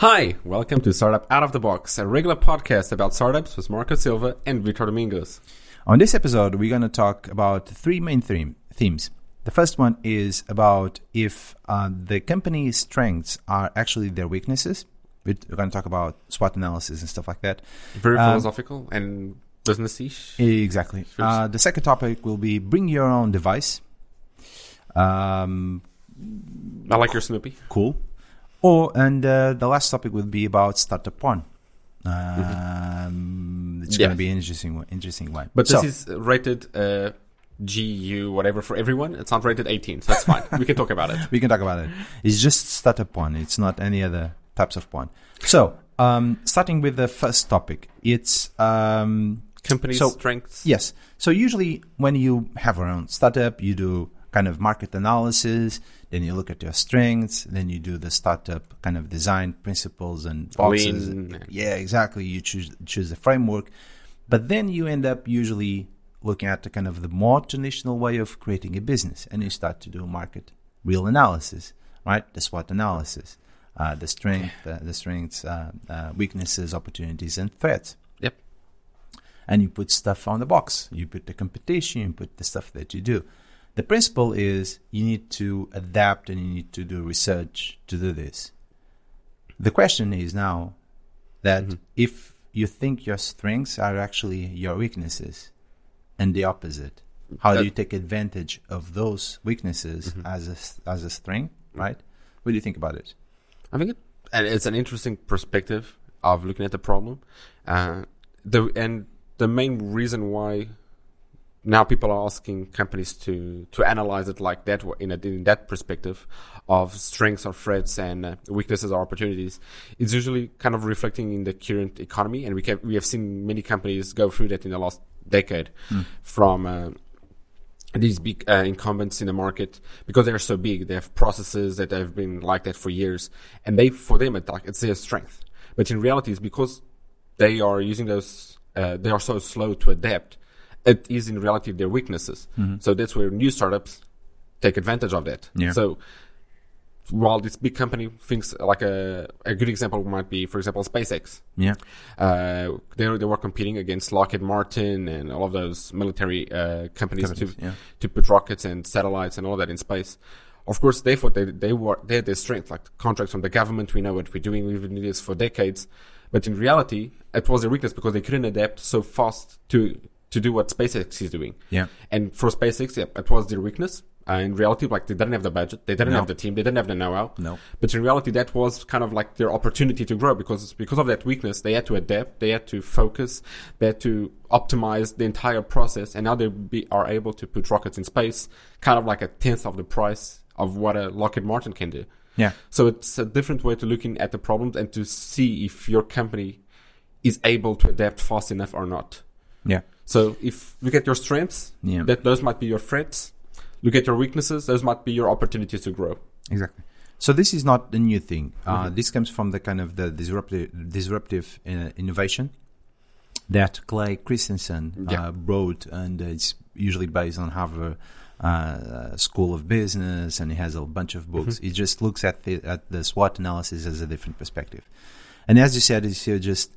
Hi, welcome to Startup Out of the Box, a regular podcast about startups with Marco Silva and Victor Domingos. On this episode, we're going to talk about three main theme, themes. The first one is about if uh, the company's strengths are actually their weaknesses. We're going to talk about SWOT analysis and stuff like that. Very Um, philosophical and business-ish. Exactly. Uh, the second topic will be bring your own device. Um, I like your Snoopy. cool. Or and uh, the last topic would be about startup one. Um, It's Yeah. going to be an interesting, interesting one. But So- this is rated uh, GU, whatever, for everyone. It's not rated 18, so that's fine. we can talk about it. we can talk about it. It's just startup one. It's not any other types of one. So, um, starting with the first topic, it's um, Company So- strengths. yes. So usually when you have your own startup, you do kind of market analysis, then you look at your strengths, then you do the startup kind of design principles and boxes. Lean. Yeah, exactly. You choose choose the framework, but then you end up usually looking at the kind of the more traditional way of creating a business, and you start to do market real analysis, right? The SWOT analysis, uh, the strength, uh, the strengths, uh, uh, weaknesses, opportunities, and threats. Yep. And you put stuff on the box. You put the competition. You put the stuff that you do. The principle is you need to adapt and you need to do research to do this. The question is now that Mhm. if you think your strengths are actually your weaknesses and the opposite, how do you take advantage of those weaknesses Mhm. as a, as a strength, right? What do you think about it? I think it, and it's an interesting perspective of looking at the problem. Uh, the and the main reason why now people are asking companies to to analyze it like that in a, in that perspective of strengths or threats and uh, weaknesses or opportunities. It's usually kind of reflecting in the current economy and we can we have seen many companies go through that in the last decade Mm. from uh, these big uh, incumbents in the market because they're so big. They have processes that have been like that for years and they for them it's like it's their strength. But in reality it's because they are using those uh, they are so slow to adapt it is in reality their weaknesses Mhm. so that's where new startups take advantage of that Yeah. so while this big company thinks like a, a good example might be for example SpaceX Yeah. uh, they, they were competing against Lockheed Martin and all of those military uh, companies to yeah. to put rockets and satellites and all that in space. Of course, they thought they they were they had their strength, like contracts from the government. We know what we're doing. We've been doing this for decades, but in reality, it was their weakness because they couldn't adapt so fast to to do what SpaceX is doing. Yeah. And for SpaceX, yeah, it was their weakness. Uh, in reality, like they didn't have the budget, they didn't No. have the team, they didn't have the know-how. No. But in reality, that was kind of like their opportunity to grow because because of that weakness, they had to adapt, they had to focus, they had to optimize the entire process, and now they be, are able to put rockets in space, kind of like a tenth of the price of what a Lockheed Martin can do. Yeah. So it's a different way to looking at the problems and to see if your company is able to adapt fast enough or not. Yeah. So if look at your strengths, Yeah. that those might be your threats. Look at your weaknesses; those might be your opportunities to grow. Exactly. So this is not a new thing. Uh, Mhm. This comes from the kind of the disruptive, disruptive uh, innovation that Clay Christensen Yeah. uh, wrote, and it's usually based on Harvard uh, School of Business, and he has a bunch of books. Mhm. He just looks at the at the SWOT analysis as a different perspective. And as you said, it's just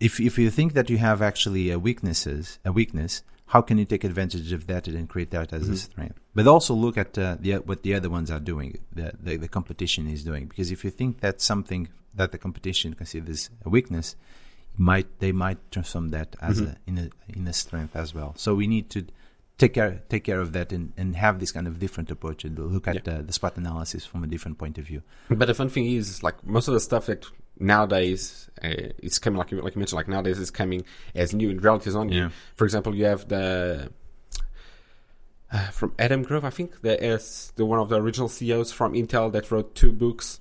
if if you think that you have actually a weaknesses a weakness, how can you take advantage of that and create that as a Mhm. strength? But also look at uh, the what the other ones are doing, the, the the competition is doing. Because if you think that's something that the competition considers a weakness, might they might transform that as Mhm. a in a in a strength as well. So we need to take care take care of that and, and have this kind of different approach and look at uh, the SWOT analysis from a different point of view. But the fun thing is, like most of the stuff that nowadays uh, it's coming, like you, like you mentioned, like nowadays it's coming as new. In reality, is on new. For example, you have the uh, from Adam Grove, I think, there is the one of the original CEOs from Intel that wrote two books.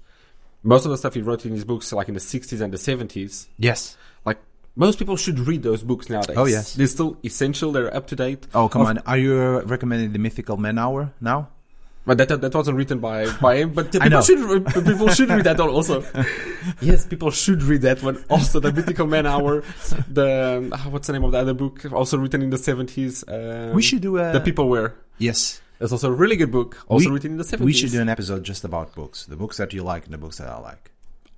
Most of the stuff he wrote in his books, like in the 60s and the 70s, Yes. Like most people should read those books nowadays. Oh, yes. they're still essential. They're up to date. Oh come Of- on! Are you uh, recommending the Mythical Man Hour now? But that that wasn't written by by him. But people should people should read that also. yes, people should read that one. Also, the Mythical Man Hour. The ah, what's the name of the other book? Also written in the seventies. Um, we should do a the people were. Yes, That's also a really good book. Also We- written in the seventies. we should do an episode just about books, the books that you like and the books that I like.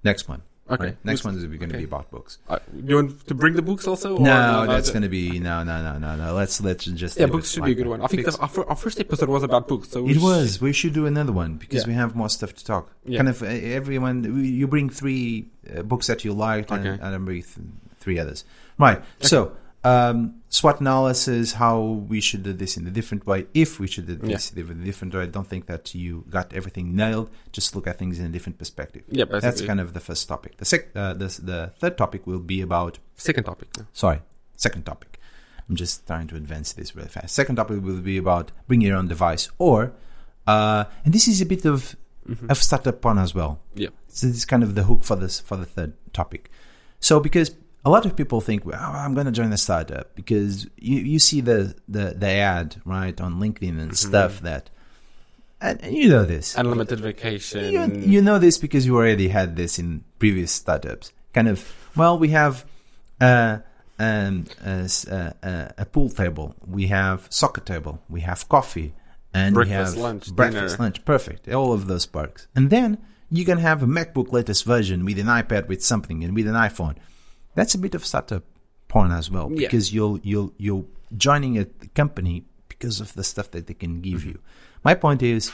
Next one. Okay. right? Next one is going to be about books. Uh, you want to bring the books also? or No, that's going to be no, no, no, no, no. Let's let's just Yeah, books should be a good one. I think the, our, our first episode was about books. So it was. We should do another one because Yeah. we have more stuff to talk. Yeah. Kind of uh, everyone. You bring three uh, books that you liked, and, Okay. and I bring th- three others. Right. So. Um, SWOT analysis, how we should do this in a different way. If we should do this in a different way, I don't think that you got everything nailed. Just look at things in a different perspective. Yeah, basically. That's kind of the first topic. The sec- uh, the, the third topic will be about second topic. yeah. sorry, second topic. I'm just trying to advance this really fast. Second topic will be about bring your own device, or uh, and this is a bit of of startup porn as well. Yeah. So this is kind of the hook for this for the third topic. So because a lot of people think, well, I'm going to join a startup because you, you see the, the the ad right on LinkedIn and stuff that, and, and you know this. Unlimited vacation. You, you know this because you already had this in previous startups. Kind of, well, we have uh, um, a, uh, a pool table, we have soccer table, we have coffee, and we Breakfast, have lunch, breakfast, dinner. lunch. Perfect. All of those perks. And then you can have a MacBook latest version with an iPad with something and with an iPhone. That's a bit of startup porn as well Yeah. because you'll you'll you're joining a company because of the stuff that they can give Mm-hmm. you. My point is,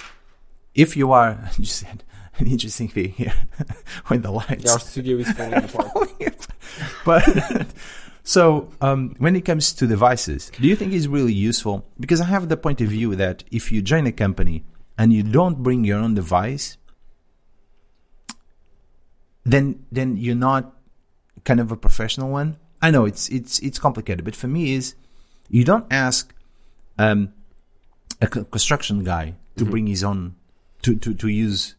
if you are, you said an interesting thing here when the lights Yeah, our studio is falling apart. but so um, when it comes to devices, do you think it's really useful? Because I have the point of view that if you join a company and you don't bring your own device, then then you're not kind of a professional one. I know it's it's it's complicated, but for me is you don't ask um, a construction guy to bring his own to to to use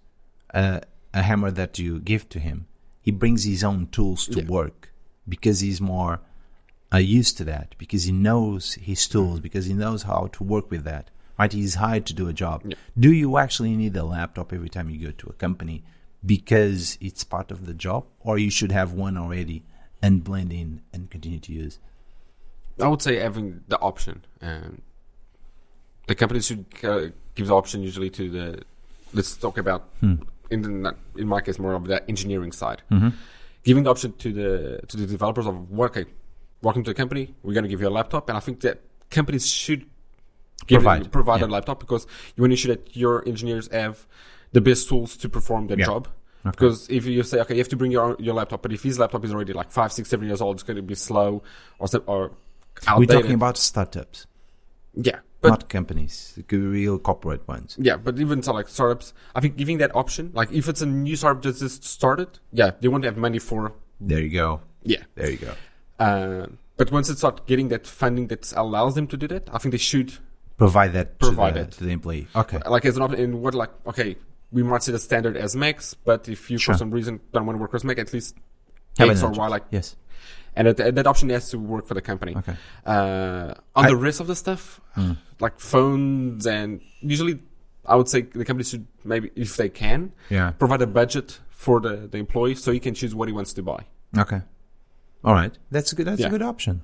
uh, a hammer that you give to him. He brings his own tools to Yeah. work because he's more uh, used to that because he knows his tools because he knows how to work with that. Right? He's hired to do a job. Yeah. Do you actually need a laptop every time you go to a company because it's part of the job, or you should have one already and blend in and continue to use? I would say having the option. Um, the companies should uh, give the option usually to the. Let's talk about Hmm. in the, in my case more of the engineering side. Mm-hmm. Giving the option to the to the developers of work. Okay, welcome to the company. We're going to give you a laptop, and I think that companies should give Provide, it, provide yeah. a laptop because you want to ensure that your engineers have the best tools to perform their Yeah. job. Okay. Because if you say, okay, you have to bring your your laptop, but if his laptop is already like five, six, seven years old, it's going to be slow or or We're talking about startups, yeah, but not companies, real corporate ones. yeah, but even so, like startups, I think giving that option, like if it's a new startup that just started, yeah, they want to have money for There you go. yeah. There you go. Uh, but once they start getting that funding that allows them to do that, I think they should Provide that Provide to, the, it. to the employee. Okay. like as an option. And what like okay, we might set the standard as Macs, but if you Sure. for some reason don't want to work as Macs, at least Have X or. Y, like Yes. and that, that option has to work for the company. Okay. Uh, on I- the rest of the stuff, Mm. like phones and usually, I would say the company should maybe, if they can, Yeah. provide a budget for the, the employee so he can choose what he wants to buy. Okay. All right. That's a good. That's Yeah. a good option.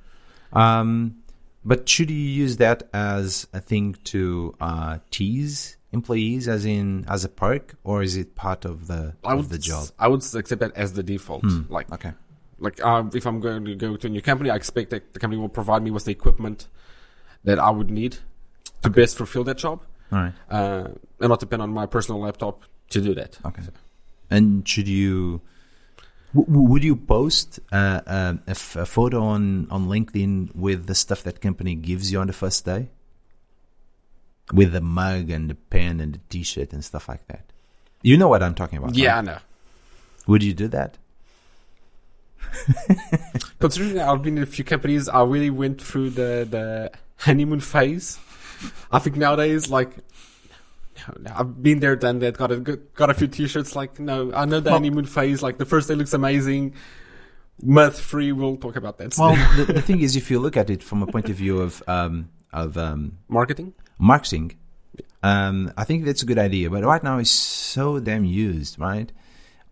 Um, but should you use that as a thing to uh, tease employees, as in as a perk, or is it part of the I would of the job? I would accept that as the default. Hmm. Like, Okay. like um, if I'm going to go to a new company, I expect that the company will provide me with the equipment that I would need to best fulfill that job, All right. uh, and not depend on my personal laptop to do that. Okay. And should you? W- w- would you post uh, uh, a, f- a photo on, on LinkedIn with the stuff that company gives you on the first day? With the mug and the pen and the t-shirt and stuff like that. You know what I'm talking about. Yeah, right? I know. Would you do that? Considering I've been in a few companies, I really went through the, the honeymoon phase. I think nowadays, like, no, no, I've been there, done that, got a got a few t-shirts. Like, no, I know the Well- honeymoon phase. Like, the first day looks amazing. Month three, we'll talk about that. Well, the, the thing is, if you look at it from a point of view of um, of um, marketing. Marketing, um, I think that's a good idea. But right now, it's so damn used, right?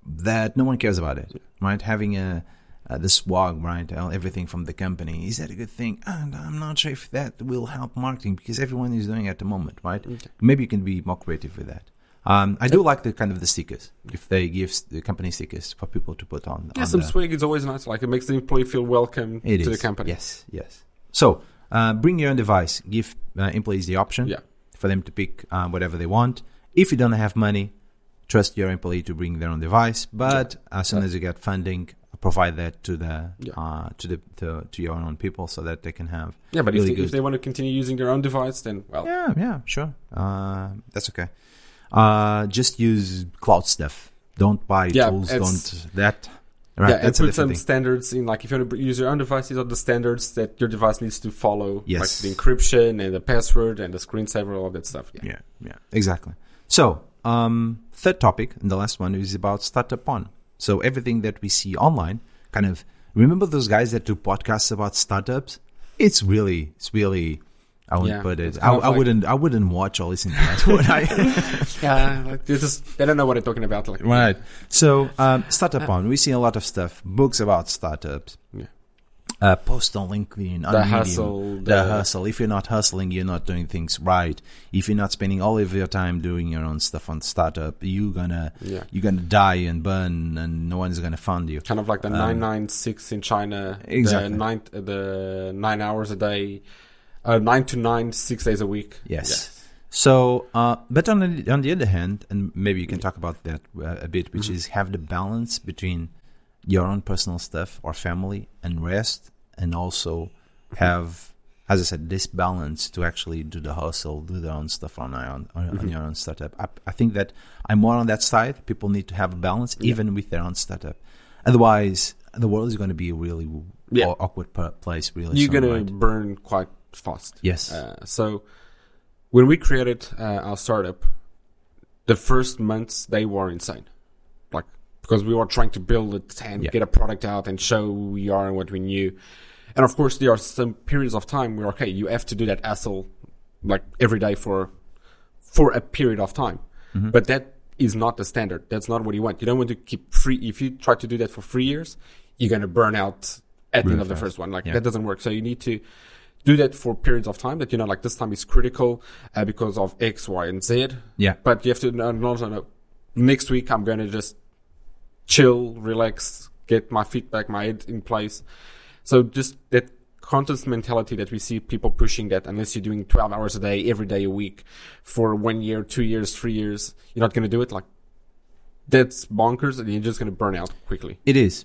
That no one cares about it, right? Having a uh, the swag, right? uh, Everything from the company is that a good thing? And I'm not sure if that will help marketing because everyone is doing it at the moment, right? Okay. Maybe you can be more creative with that. Um, I do like the kind of the stickers if they give the company stickers for people to put on. Yeah, on some the, swag is always nice. Like it makes the employee feel welcome to is. the company. Yes, yes. So uh, bring your own device. Give uh, employees the option Yeah. for them to pick uh, whatever they want. If you don't have money, trust your employee to bring their own device. But as soon Yeah. as you get funding, provide that to the Yeah. uh, to the to, to your own people so that they can have. Yeah, but Really if, they, good. if they want to continue using their own device, then well, Yeah, yeah, sure. Uh, that's okay. Uh, just use cloud stuff. Don't buy Yeah, tools. Don't that. Right, yeah, and put some thing. standards in. Like if you want to use your own device, these are the standards that your device needs to follow. Yes. like the encryption and the password and the screensaver, all that stuff. Yeah. Yeah, yeah, exactly. So, um, third topic, and the last one is about startup on. So everything that we see online, kind of remember those guys that do podcasts about startups? It's really, it's really. I wouldn't Yeah, put it. I, I like- wouldn't. I wouldn't watch all these things. would I? Yeah, like they just they don't know what they're talking about. Like right. So, um, startup on. We see a lot of stuff, books about startups. Yeah. Uh, post on LinkedIn, on the Medium. hustle, the hustle. If you're not hustling, you're not doing things right. If you're not spending all of your time doing your own stuff on startup, you're gonna Yeah, you're gonna die and burn, and no one's gonna fund you. kind of like the Um, nine nine six in China. Exactly. The nine the nine hours a day, uh, nine to nine, six days a week. Yes. So, uh, but on the on the other hand, and maybe you can talk about that uh, a bit, which Mhm. is have the balance between your own personal stuff or family and rest, and also have, as I said, this balance to actually do the hustle, do their own stuff on your own on, on Mhm. your own startup. I, I think that I'm more on that side. People need to have a balance, Yeah. even with their own startup. Otherwise, the world is going to be a really Yeah. awkward place. Really, You're soon, gonna burn quite fast. yes, Uh, so when we created uh, our startup, the first months they were insane, like because we were trying to build it and Yeah. get a product out and show who we are and what we knew. And of course, there are some periods of time where okay, you have to do that hustle like every day for for a period of time, Mhm. but that is not the standard. That's not what you want. You don't want to keep free. If you try to do that for three years, you're gonna burn out at the end of the first one. Like Yeah. that doesn't work. So you need to do that for periods of time that you know like this time is critical uh, because of X, Y, and Z. yeah, But you have to know, know, know next week I'm going to just chill, relax, get my feet back, my head in place. So just that conscious mentality that we see people pushing that unless you're doing 12 hours a day, every day a week for one year, two years, three years, you're not going to do it. Like that's bonkers and you're just going to burn out quickly. It is.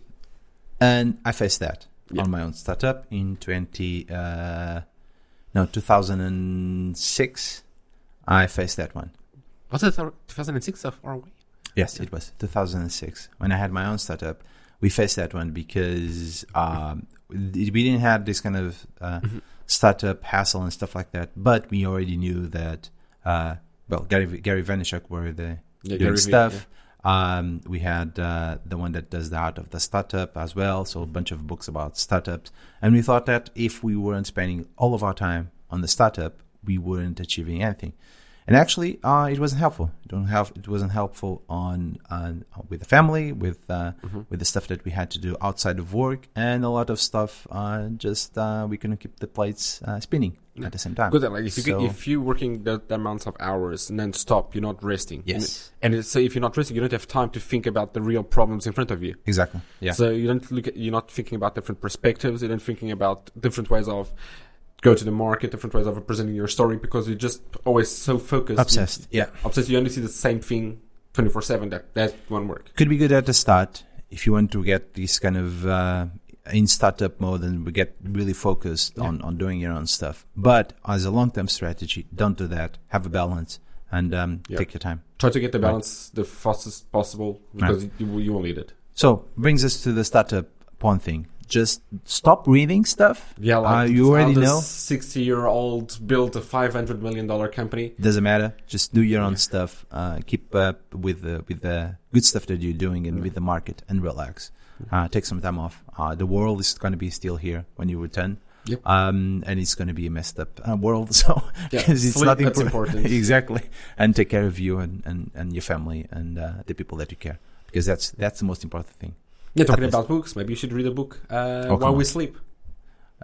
And I faced that Yeah. on my own startup in 20, uh, no, 2006. I faced that one. Was it 2006 so far away? Yes, it was 2006 when I had my own startup. We faced that one because um, we didn't have this kind of uh, Mhm. startup hassle and stuff like that, but we already knew that. Uh, well, Gary Gary Vaynerchuk were the Yeah, doing Gary stuff. Um, we had uh, the one that does the art of the startup as well, so a bunch of books about startups. And we thought that if we weren't spending all of our time on the startup, we weren't achieving anything. And actually, uh, it wasn't helpful. It, don't have, it wasn't helpful on, on with the family, with uh, Mhm. with the stuff that we had to do outside of work, and a lot of stuff. Uh, just uh, we couldn't keep the plates uh, spinning Yeah. at the same time. Good. Like if you So- if you're working the, the amounts of hours and then stop, you're not resting. Yes, And, and so if you're not resting, you don't have time to think about the real problems in front of you. exactly. Yeah. So you don't look at, you're not thinking about different perspectives. You're not thinking about different ways of go to the market, different ways of presenting your story because you're just always so focused. Obsessed. Yeah. Obsessed. You only see the same thing 24 seven. That that won't work. could be good at the start if you want to get this kind of uh, in startup mode and we get really focused Yeah. on, on doing your own stuff. But as a long term strategy, don't do that. Have a balance and um, Yeah. take your time. Try to get the Right. balance the fastest possible because you, you will need it. So brings us to the startup porn thing. Just stop reading stuff. Yeah, like Uh, you already know. 60 year old built a 500 million dollar company. Doesn't matter. Just do your own stuff. Uh, keep up with the with the good stuff that you're doing and Yeah. with the market and relax. Uh, take some time off. Uh, the world is going to be still here when you return. Yep. Um, and it's going to be a messed up uh, world. So Yeah, it's sleep, not that's impor- important. exactly. And take care of you and, and, and your family and uh, the people that you care because that's that's the most important thing. Yeah, talking about books. Maybe you should read a book uh, come while we sleep.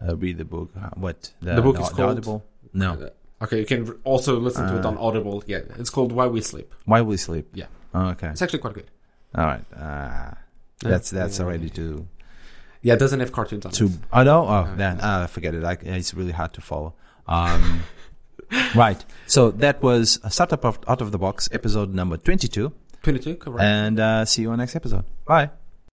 Uh, read the book. Uh, what The book is called- Audible? No, Uh, Okay, you can also listen to it Uh. on Audible. Yeah, it's called Why We Sleep. Why we sleep? Yeah. Oh, okay. It's actually quite good. All right. Uh, that's that's already too Yeah, it doesn't have cartoons on too. it. Oh no. Oh, Uh, then uh, forget it. I, it's really hard to follow. Um, right. So that was a startup of, out of the box episode number twenty-two, 22, correct. and uh, see you on next episode. Bye.